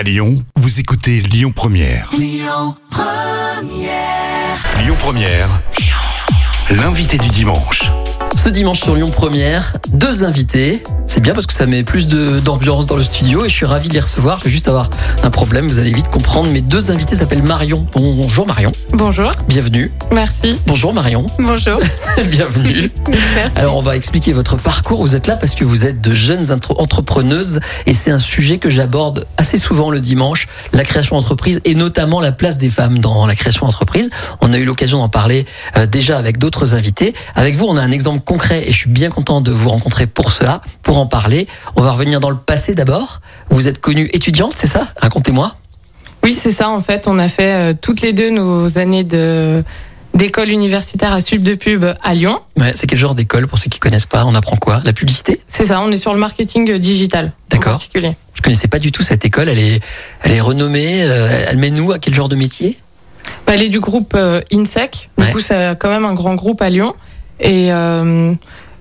À Lyon, vous écoutez Lyon Première. Lyon Première. L'invité du dimanche. Ce dimanche sur Lyon Première, deux invités. C'est bien parce que ça met plus d'ambiance dans le studio et je suis ravi de les recevoir. Je vais juste avoir un problème, vous allez vite comprendre. Mes deux invités s'appellent Marion. Bonjour Marion, Bonjour, bienvenue. merci. Bonjour Marion, Bonjour, bienvenue. merci. Alors on va expliquer votre parcours. Vous êtes là parce que vous êtes de jeunes entrepreneuses et c'est un sujet que j'aborde assez souvent le dimanche, la création d'entreprise et notamment la place des femmes dans la création d'entreprise. On a eu l'occasion d'en parler euh, déjà avec d'autres invités. Avec vous, on a un exemple concret et je suis bien content de vous rencontrer pour cela, pour en parler. On va revenir dans le passé d'abord. Vous êtes connue étudiante, c'est ça? Racontez-moi. Oui, c'est ça, en fait, on a fait euh, toutes les deux nos années de d'école universitaire à Sub de Pub à Lyon. Ouais, c'est quel genre d'école pour ceux qui connaissent pas? On apprend quoi? La publicité? C'est ça, on est sur le marketing digital. D'accord. En particulier. Je connaissais pas du tout cette école. Elle est, elle est renommée. euh, Elle mène nous à quel genre de métier? Bah, elle est du groupe euh, INSEC. Du Ouais. coup, c'est quand même un grand groupe à Lyon. Et euh,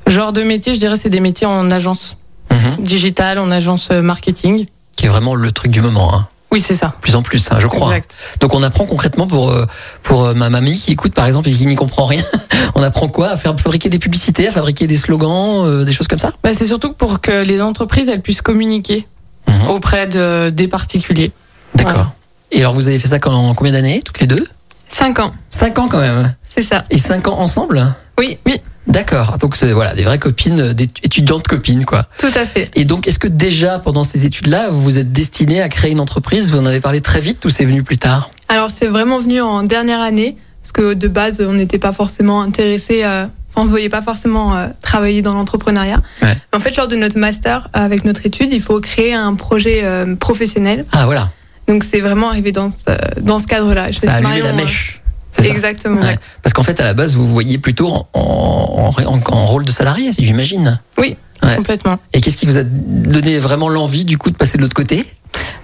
genre de métier, je dirais, c'est des métiers en agence Mhm. digitale, en agence euh, marketing. qui est vraiment le truc du moment, hein. Oui, c'est ça. plus en plus, hein, je crois. Exact. Donc on apprend concrètement pour euh, pour ma mamie qui écoute par exemple et qui n'y comprend rien. on apprend quoi? À faire fabriquer des publicités, à fabriquer des slogans, euh, des choses comme ça? Bah, c'est surtout pour que les entreprises elles puissent communiquer Mhm. auprès de, des particuliers. D'accord. Voilà. Et alors vous avez fait ça pendant combien d'années, toutes les deux? Cinq ans, Cinq ans quand même. c'est ça. Et cinq ans ensemble? Oui, oui, D'accord. Donc c'est voilà des vraies copines, des étudiantes copines quoi. tout à fait. Et donc est-ce que déjà pendant ces études-là vous vous êtes destiné à créer une entreprise? Vous en avez parlé très vite ou c'est venu plus tard? Alors c'est vraiment venu en dernière année, parce que de base on n'était pas forcément intéressé, euh, on se voyait pas forcément euh, travailler dans l'entrepreneuriat. Ouais. En fait lors de notre master, euh, avec notre étude, il faut créer un projet euh, professionnel. Ah voilà. Donc c'est vraiment arrivé dans ce, dans ce cadre-là. Je sais Ça a allumé la Marion, euh, mèche. Exactement. Ouais. Parce qu'en fait, à la base, vous vous voyez plutôt en, en, en- en rôle de salarié, j'imagine. Oui. Ouais. Complètement. Et qu'est-ce qui vous a donné vraiment l'envie, du coup, de passer de l'autre côté?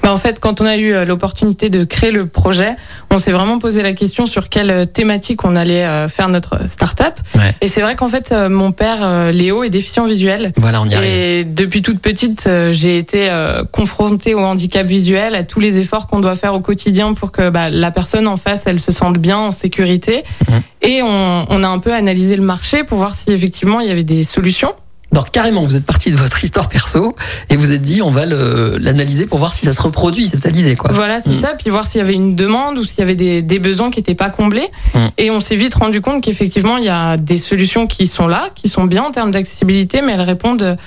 Bah, en fait, quand on a eu euh, l'opportunité de créer le projet, on s'est vraiment posé la question sur quelle euh, thématique on allait euh, faire notre start-up. Ouais. Et c'est vrai qu'en fait, mon père, Léo, est déficient visuel. Voilà, on y arrive. Et depuis toute petite, j'ai été confrontée au handicap visuel, à tous les efforts qu'on doit faire au quotidien pour que bah, la personne en face, elle se sente bien en sécurité. Mhm. Et on, on a un peu analysé le marché pour voir si effectivement il y avait des solutions. Donc, carrément, vous êtes parti de votre histoire perso et vous êtes dit, on va l'analyser pour voir si ça se reproduit. C'est ça l'idée, quoi. Voilà, c'est Mm. ça. Puis voir s'il y avait une demande ou s'il y avait des, des besoins qui n'étaient pas comblés. Mm. Et on s'est vite rendu compte qu'effectivement, il y a des solutions qui sont là, qui sont bien en termes d'accessibilité, mais elles répondent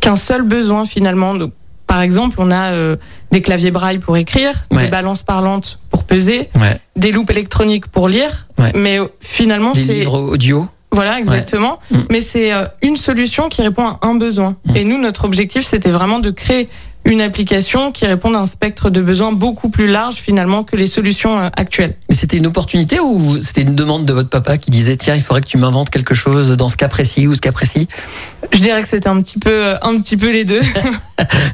qu'un seul besoin finalement. Donc, par exemple, on a euh, des claviers braille pour écrire, Ouais. des balances parlantes pour peser, Ouais. des loupes électroniques pour lire. Ouais. Mais finalement, Des c'est livres audio. Voilà, exactement. Mm. Mais c'est euh, une solution qui répond à un besoin. Mm. Et nous, notre objectif, c'était vraiment de créer une application qui réponde à un spectre de besoins beaucoup plus large finalement que les solutions euh, actuelles. Mais c'était une opportunité ou c'était une demande de votre papa qui disait, tiens, il faudrait que tu m'inventes quelque chose dans ce cas précis ou ce cas précis? Je dirais que c'était un petit peu, euh, un petit peu les deux.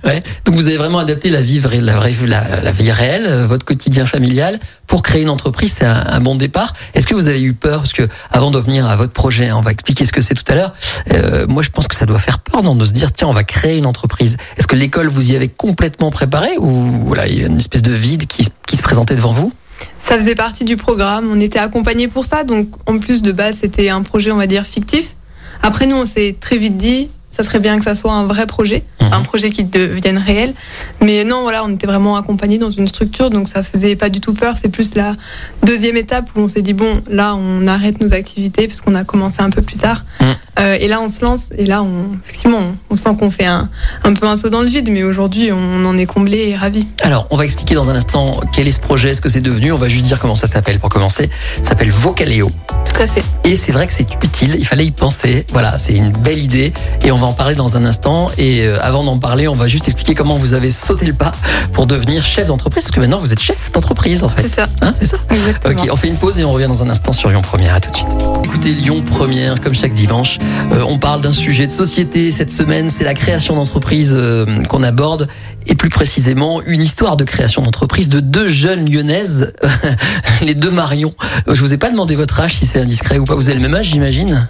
Ouais. Donc vous avez vraiment adapté la vie, vraie- la, vraie- la, la vie réelle, votre quotidien familial, pour créer une entreprise. C'est un, bon départ. Est-ce que vous avez eu peur? Parce que avant de venir à votre projet, hein, on va expliquer ce que c'est tout à l'heure. euh, moi, je pense que ça doit faire peur, de se dire tiens, on va créer une entreprise. Est-ce que l'école vous y avait complètement préparé ou voilà, il y a une espèce de vide qui, qui se présentait devant vous? Ça faisait partie du programme, on était accompagnés pour ça, donc en plus de base c'était un projet on va dire fictif. Après nous on s'est très vite dit, ça serait bien que ça soit un vrai projet, Mhm. un projet qui devienne réel. Mais non voilà, on était vraiment accompagnés dans une structure, donc ça faisait pas du tout peur. C'est plus la deuxième étape où on s'est dit bon là on arrête nos activités puisqu'on a commencé un peu plus tard. Mhm. Euh, et là on se lance et là on effectivement on, on sent qu'on fait un, un peu un saut dans le vide, mais aujourd'hui on en est comblé et ravi. Alors, on va expliquer dans un instant quel est ce projet, ce que c'est devenu. On va juste dire comment ça s'appelle pour commencer. Ça s'appelle Vocaléo. Tout à fait. Et c'est vrai que c'est utile, il fallait y penser. Voilà, c'est une belle idée et on va en parler dans un instant. Et euh, avant d'en parler, on va juste expliquer comment vous avez sauté le pas pour devenir chef d'entreprise, parce que maintenant vous êtes chef d'entreprise en fait. C'est ça. Hein, c'est ça Exactement. Ok, on fait une pause et on revient dans un instant sur Lyon Première. À tout de suite. Écoutez Lyon Première, comme chaque dimanche, euh, on parle d'un sujet de société. Cette semaine, c'est la création d'entreprise euh, qu'on aborde. Et plus précisément, une histoire de création d'entreprise de deux jeunes lyonnaises, les deux Marion. Euh, Je vous ai pas demandé votre âge, si c'est indiscret ou pas. Vous avez le même âge, j'imagine?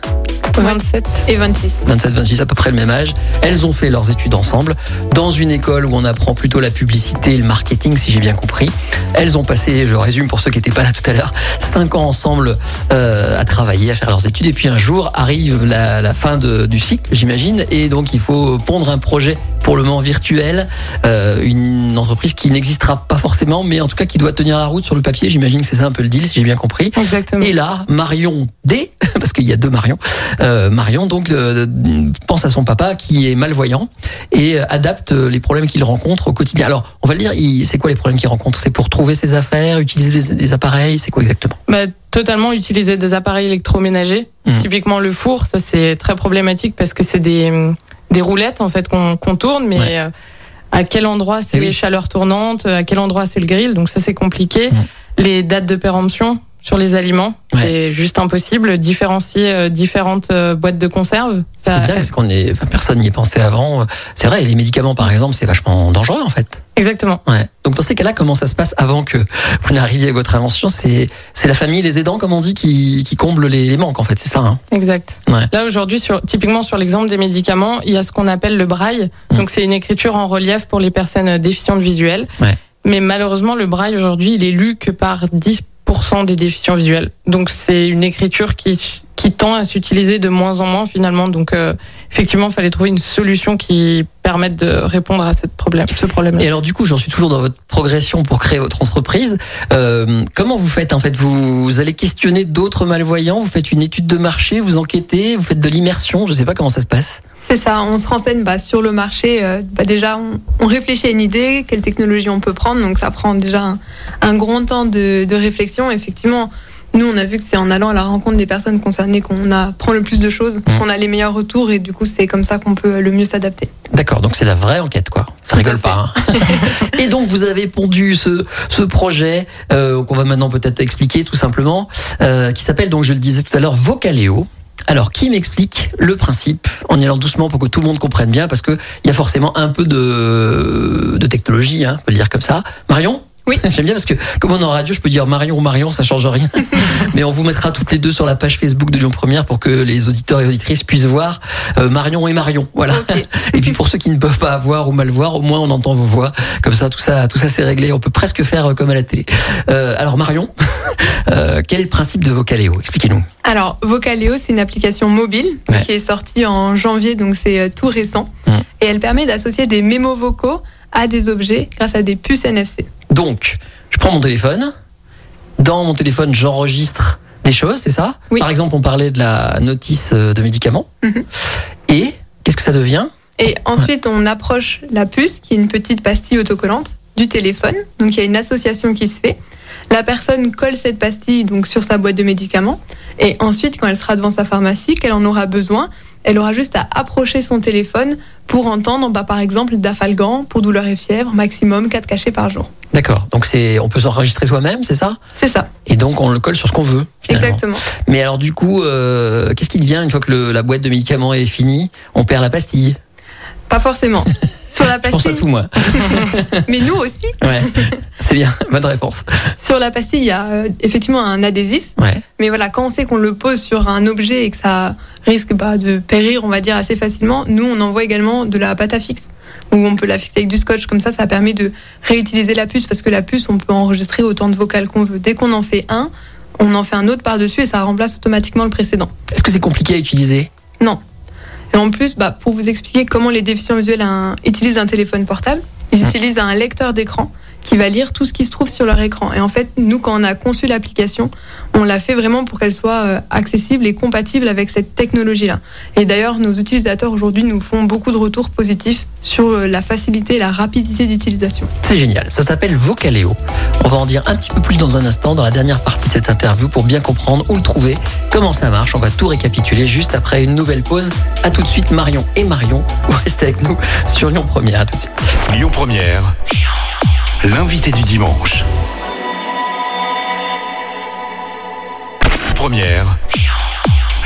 27 et 26. 27, 26, à peu près le même âge. Elles ont fait leurs études ensemble dans une école où on apprend plutôt la publicité et le marketing, si j'ai bien compris. Elles ont passé, je résume pour ceux qui n'étaient pas là tout à l'heure, cinq ans ensemble euh, à travailler, à faire leurs études. Et puis un jour arrive la, la fin de, du cycle, j'imagine, et donc il faut pondre un projet pour le moment virtuel, euh, une entreprise qui n'existera pas forcément, mais en tout cas qui doit tenir la route sur le papier. J'imagine que c'est ça un peu le deal, si j'ai bien compris. Exactement. Et là, Marion D, parce qu'il y a deux Marion, euh, Marion donc euh, pense à son papa qui est malvoyant et adapte les problèmes qu'il rencontre au quotidien. Alors, on va le dire, c'est quoi les problèmes qu'il rencontre? C'est pour trouver ses affaires, utiliser des, des appareils, c'est quoi exactement? Bah, totalement utiliser des appareils électroménagers. Mhm. Typiquement le four, ça c'est très problématique parce que c'est des, des roulettes en fait qu'on tourne, mais Ouais. euh, à quel endroit c'est Eh oui. les chaleurs tournantes, à quel endroit c'est le grill, donc ça c'est compliqué. Les dates de péremption sur les aliments, Ouais. c'est juste impossible. Différencier euh, différentes euh, boîtes de conserve, Ce qui ça- est dingue, c'est qu'on est, enfin, personne n'y est pensé avant. C'est vrai, les médicaments par exemple, c'est vachement dangereux en fait. exactement. Ouais. Donc dans ces cas-là, comment ça se passe avant que vous n'arriviez à votre invention? C'est c'est la famille, les aidants, comme on dit, qui, qui comblent les, les manques en fait, c'est ça. Hein? Exact. Ouais. Là aujourd'hui, sur, typiquement sur l'exemple des médicaments, il y a ce qu'on appelle le braille. Mm. Donc c'est une écriture en relief pour les personnes euh, déficientes visuelles. Ouais. Mais malheureusement, le braille aujourd'hui, il est lu que par 10% des déficients visuels. Donc c'est une écriture qui tend à s'utiliser de moins en moins finalement. Donc euh, effectivement, il fallait trouver une solution qui permette de répondre à problème, ce problème. Et alors du coup, j'en suis toujours dans votre progression pour créer votre entreprise. Euh, comment vous faites en fait? Vous, allez questionner d'autres malvoyants, vous faites une étude de marché, vous enquêtez, vous faites de l'immersion, je sais pas comment ça se passe. C'est ça, on se renseigne bah, sur le marché. euh, bah, déjà, on, on réfléchit à une idée, quelle technologie on peut prendre. Donc, ça prend déjà un, un grand temps de, de réflexion. Effectivement, nous, on a vu que c'est en allant à la rencontre des personnes concernées qu'on apprend le plus de choses, Mmh. qu'on a les meilleurs retours et du coup, c'est comme ça qu'on peut le mieux s'adapter. D'accord, donc c'est la vraie enquête quoi. Ça rigole pas. hein. Et donc vous avez pondu ce, ce projet euh, qu'on va maintenant peut-être expliquer tout simplement, euh, qui s'appelle donc je le disais tout à l'heure Vocaléo. Alors, qui m'explique le principe en y allant doucement pour que tout le monde comprenne bien, parce que il y a forcément un peu de, de technologie, hein, on peut le dire comme ça. Marion? Oui. J'aime bien parce que comme on est en radio, je peux dire Marion ou Marion, ça change rien. Mais on vous mettra toutes les deux sur la page Facebook de Lyon Première pour que les auditeurs et auditrices puissent voir euh, Marion et Marion. Voilà. Et puis pour ceux qui ne peuvent pas voir ou mal voir, au moins on entend vos voix. Comme ça, tout ça, tout ça c'est réglé. On peut presque faire euh, comme à la télé. Euh, alors Marion, euh, quel est le principe de Vocaléo Expliquez-nous. Alors, Vocaleo, c'est une application mobile Ouais. qui est sortie en janvier, donc c'est euh, tout récent. Mm. Et elle permet d'associer des mémos vocaux à des objets grâce à des puces NFC. Donc, je prends mon téléphone. Dans mon téléphone, j'enregistre des choses, c'est ça? Oui. Par exemple, on parlait de la notice euh, de médicaments. Mhm. Et qu'est-ce que ça devient? Et ensuite, on approche la puce, qui est une petite pastille autocollante, du téléphone. Donc, il y a une association qui se fait. La personne colle cette pastille donc sur sa boîte de médicaments. Et ensuite, quand elle sera devant sa pharmacie, qu'elle en aura besoin, elle aura juste à approcher son téléphone pour entendre, bah, par exemple, Dafalgan pour douleur et fièvre, maximum 4 cachets par jour. D'accord. Donc c'est, on peut s'enregistrer soi-même, c'est ça? C'est ça, Et donc on le colle sur ce qu'on veut. finalement. exactement. Mais alors du coup, euh, qu'est-ce qui devient une fois que le- la boîte de médicaments est finie? On perd la pastille? Pas forcément. Sur la Je pense à pastille, tout moi. mais nous aussi, Ouais. C'est bien. Bonne réponse. sur la pastille, il y a euh, effectivement un adhésif. Ouais. Mais voilà, quand on sait qu'on le pose sur un objet et que ça risque bah, de périr, on va dire, assez facilement, nous, on envoie également de la pâte à fixe, où on peut la fixer avec du scotch. Comme ça, ça permet de réutiliser la puce, parce que la puce, on peut enregistrer autant de vocales qu'on veut. Dès qu'on en fait un, on en fait un autre par-dessus et ça remplace automatiquement le précédent. Est-ce que c'est compliqué à utiliser? Non. Et en plus, bah, pour vous expliquer comment les déficients visuels un- utilisent un téléphone portable, ils Mmh. utilisent un lecteur d'écran qui va lire tout ce qui se trouve sur leur écran. Et en fait, nous, quand on a conçu l'application, on l'a fait vraiment pour qu'elle soit euh, accessible et compatible avec cette technologie-là. Et d'ailleurs, nos utilisateurs aujourd'hui nous font beaucoup de retours positifs sur euh, la facilité et la rapidité d'utilisation. C'est génial. Ça s'appelle Vocaléo. On va en dire un petit peu plus dans un instant, dans la dernière partie de cette interview, pour bien comprendre où le trouver, comment ça marche. On va tout récapituler juste après une nouvelle pause. À tout de suite, Marion et Marion. Vous restez avec nous sur Lyon Première. À tout de suite. Lyon Première, l'invité du dimanche. Première,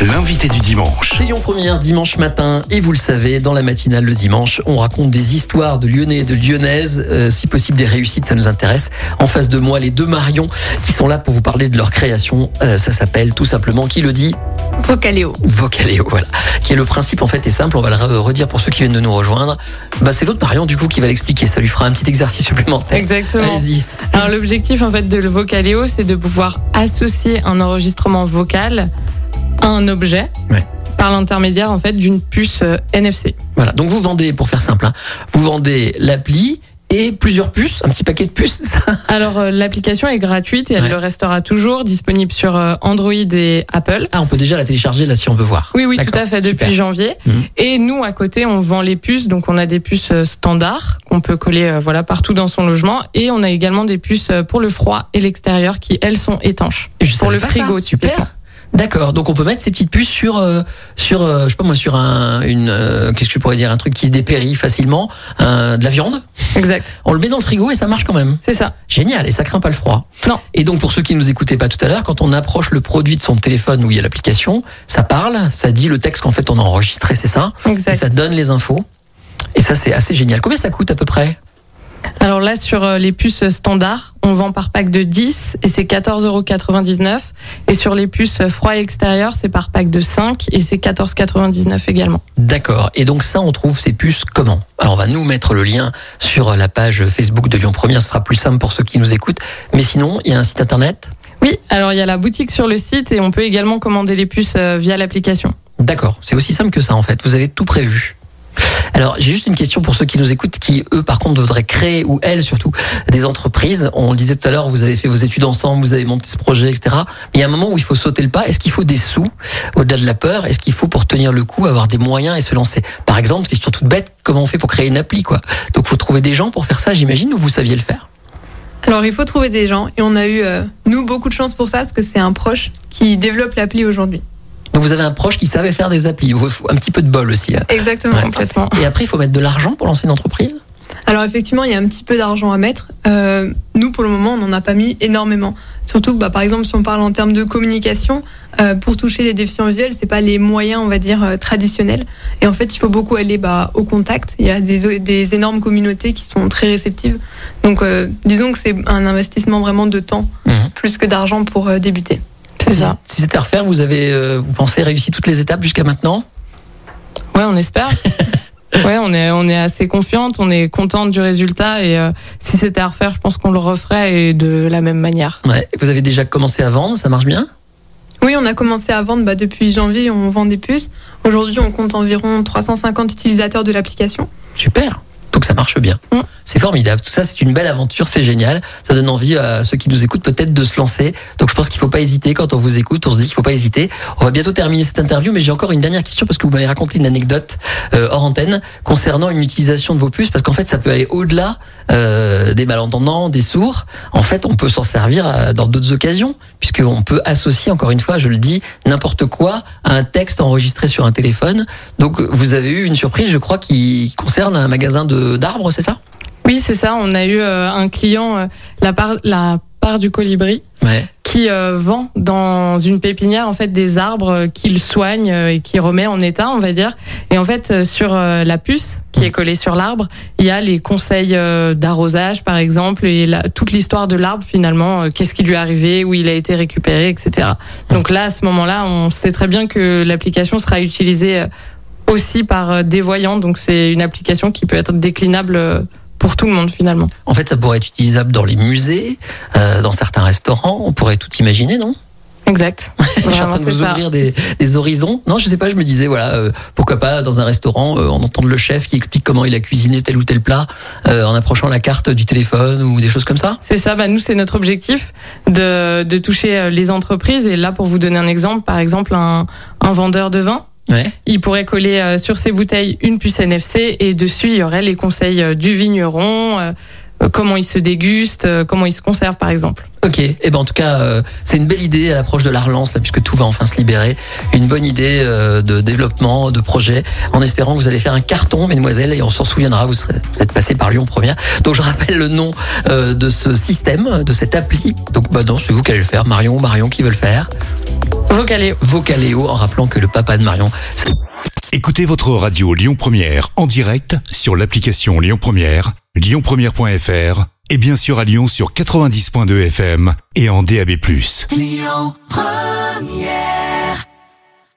l'invité du dimanche. C'est Lyon Première, dimanche matin, et vous le savez, dans la matinale le dimanche, on raconte des histoires de Lyonnais et de Lyonnaises, euh, si possible des réussites, ça nous intéresse. En face de moi, les deux Marion qui sont là pour vous parler de leur création. Euh, ça s'appelle tout simplement, qui le dit? Vocaléo. Vocaléo, voilà. Qui est le principe en fait est simple, on va le re- redire pour ceux qui viennent de nous rejoindre. Bah, c'est l'autre Marion du coup qui va l'expliquer, ça lui fera un petit exercice supplémentaire. Exactement. Allez-y. Alors l'objectif en fait de le Vocaléo, c'est de pouvoir associer un enregistrement vocal un objet Ouais. par l'intermédiaire en fait d'une puce euh, NFC. Voilà. Donc vous vendez, pour faire simple, hein, vous vendez l'appli et plusieurs puces, un petit paquet de puces, ça Alors euh, l'application est gratuite et elle Ouais. le restera toujours disponible sur euh, Android et Apple. Ah, on peut déjà la télécharger là si on veut voir. Oui, oui, tout à fait, depuis Super. janvier. Mhm. Et nous, à côté, on vend les puces. Donc, on a des puces standards qu'on peut coller voilà, partout dans son logement. Et on a également des puces pour le froid et l'extérieur qui, elles, sont étanches. Pour le frigo, ça. super. D'accord. Donc on peut mettre ces petites puces sur euh, sur euh, je sais pas moi sur un une euh, qu'est-ce que je pourrais dire un truc qui se dépérit facilement, euh, de la viande. Exact. On le met dans le frigo et ça marche quand même. C'est ça. Génial et ça craint pas le froid. Non. Et donc pour ceux qui nous écoutaient pas tout à l'heure, quand on approche le produit de son téléphone où il y a l'application, ça parle, ça dit le texte qu'en fait on a enregistré, c'est ça, et Exact. ça donne les infos. Et ça c'est assez génial. Combien ça coûte à peu près? Alors là, sur euh, les puces standards, on vend par pack de 10 et c'est 14,99€. Et sur les puces froid et extérieur, c'est par pack de 5 et c'est 14,99€ également. D'accord. Et donc ça, on trouve ces puces comment? Alors on va nous mettre le lien sur la page Facebook de Lyon Première, ce sera plus simple pour ceux qui nous écoutent. Mais sinon, il y a un site internet? Oui, alors il y a la boutique sur le site et on peut également commander les puces euh, via l'application. D'accord, c'est aussi simple que ça en fait. Vous avez tout prévu. Alors, j'ai juste une question pour ceux qui nous écoutent, qui eux, par contre, voudraient créer, ou elles surtout, des entreprises. On le disait tout à l'heure, vous avez fait vos études ensemble, vous avez monté ce projet, etc. Mais il y a un moment où il faut sauter le pas. Est-ce qu'il faut des sous, au-delà de la peur? Est-ce qu'il faut, pour tenir le coup, avoir des moyens et se lancer? Par exemple, question toute bête, comment on fait pour créer une appli, quoi? Donc, faut trouver des gens pour faire ça, j'imagine, ou vous saviez le faire? Alors il faut trouver des gens et on a eu, euh, nous, beaucoup de chance pour ça parce que c'est un proche qui développe l'appli aujourd'hui. Donc, vous avez un proche qui savait faire des applis. Il vous faut un petit peu de bol aussi. hein. Exactement. Ouais. Complètement. Et après, il faut mettre de l'argent pour lancer une entreprise? Alors effectivement, il y a un petit peu d'argent à mettre. Euh, nous, pour le moment, on n'en a pas mis énormément. Surtout, que, bah, par exemple, si on parle en termes de communication, euh, pour toucher les déficients visuels, c'est pas les moyens, on va dire, euh, traditionnels. Et en fait, il faut beaucoup aller bah, au contact. Il y a des, des énormes communautés qui sont très réceptives. Donc, euh, disons que c'est un investissement vraiment de temps, Mhm. plus que d'argent pour débuter. Ça. si c'était à refaire, vous avez, euh, vous pensez, réussi toutes les étapes jusqu'à maintenant? Ouais, on espère. Ouais, on est, on est assez confiante, on est contente du résultat et euh, si c'était à refaire, je pense qu'on le referait et de la même manière. Ouais. Vous avez déjà commencé à vendre, ça marche bien? Oui, on a commencé à vendre bah, depuis janvier, on vend des puces. Aujourd'hui, on compte environ 350 utilisateurs de l'application. Super. Donc ça marche bien. Mm. C'est formidable. Tout ça, c'est une belle aventure, c'est génial. Ça donne envie à ceux qui nous écoutent peut-être de se lancer. Donc je pense qu'il faut pas hésiter quand on vous écoute. On se dit qu'il faut pas hésiter. On va bientôt terminer cette interview, mais j'ai encore une dernière question parce que vous m'avez raconté une anecdote euh, hors antenne concernant une utilisation de vos puces, parce qu'en fait, ça peut aller au-delà euh, des malentendants, des sourds. En fait, on peut s'en servir euh, dans d'autres occasions, puisqu'on peut associer, encore une fois, je le dis, n'importe quoi à un texte enregistré sur un téléphone. Donc vous avez eu une surprise, je crois, qui concerne un magasin d'arbres, c'est ça? Oui, c'est ça. On a eu euh, un client, euh, la, part, la part du colibri, Ouais. Qui euh, vend dans une pépinière en fait des arbres euh, qu'il soigne euh, et qui remet en état, on va dire. Et en fait, euh, sur la puce qui est collée sur l'arbre, il y a les conseils d'arrosage, par exemple, et la- toute l'histoire de l'arbre finalement, qu'est-ce qui lui est arrivé, où il a été récupéré, etc. Donc là, à ce moment-là, on sait très bien que l'application sera utilisée aussi par des voyants. Donc c'est une application qui peut être déclinable pour tout le monde finalement. En fait, ça pourrait être utilisable dans les musées, euh, dans certains restaurants. On pourrait tout imaginer, non? Exact. Je suis en train de vous ouvrir des, des horizons. Non, je sais pas. Je me disais, voilà, euh, pourquoi pas dans un restaurant, euh, en entendre le chef qui explique comment il a cuisiné tel ou tel plat, euh, en approchant la carte du téléphone ou des choses comme ça. C'est ça, bah nous c'est notre objectif de, de toucher les entreprises. Et là, pour vous donner un exemple, par exemple, un, un vendeur de vin, Ouais. il pourrait coller euh, sur ses bouteilles une puce NFC et dessus il y aurait les conseils euh, du vigneron, euh, euh, comment il se déguste, euh, comment il se conserve par exemple. Ok, et ben en tout cas, euh, c'est une belle idée à l'approche de la relance, là, puisque tout va enfin se libérer. Une bonne idée euh, de développement, de projet, en espérant que vous allez faire un carton, mesdemoiselles, et on s'en souviendra, vous, serez, vous êtes passé par Lyon Première. Donc je rappelle le nom euh, de ce système, de cette appli. Donc bah non, c'est vous qui allez le faire, Marion ou Marion qui veut le faire. Vocaléo. Vocaléo, en rappelant que le papa de Marion, Écoutez votre radio Lyon Première en direct sur l'application Lyon Première, lyonpremière.fr et bien sûr à Lyon sur 90.2 FM et en DAB+. Lyon Première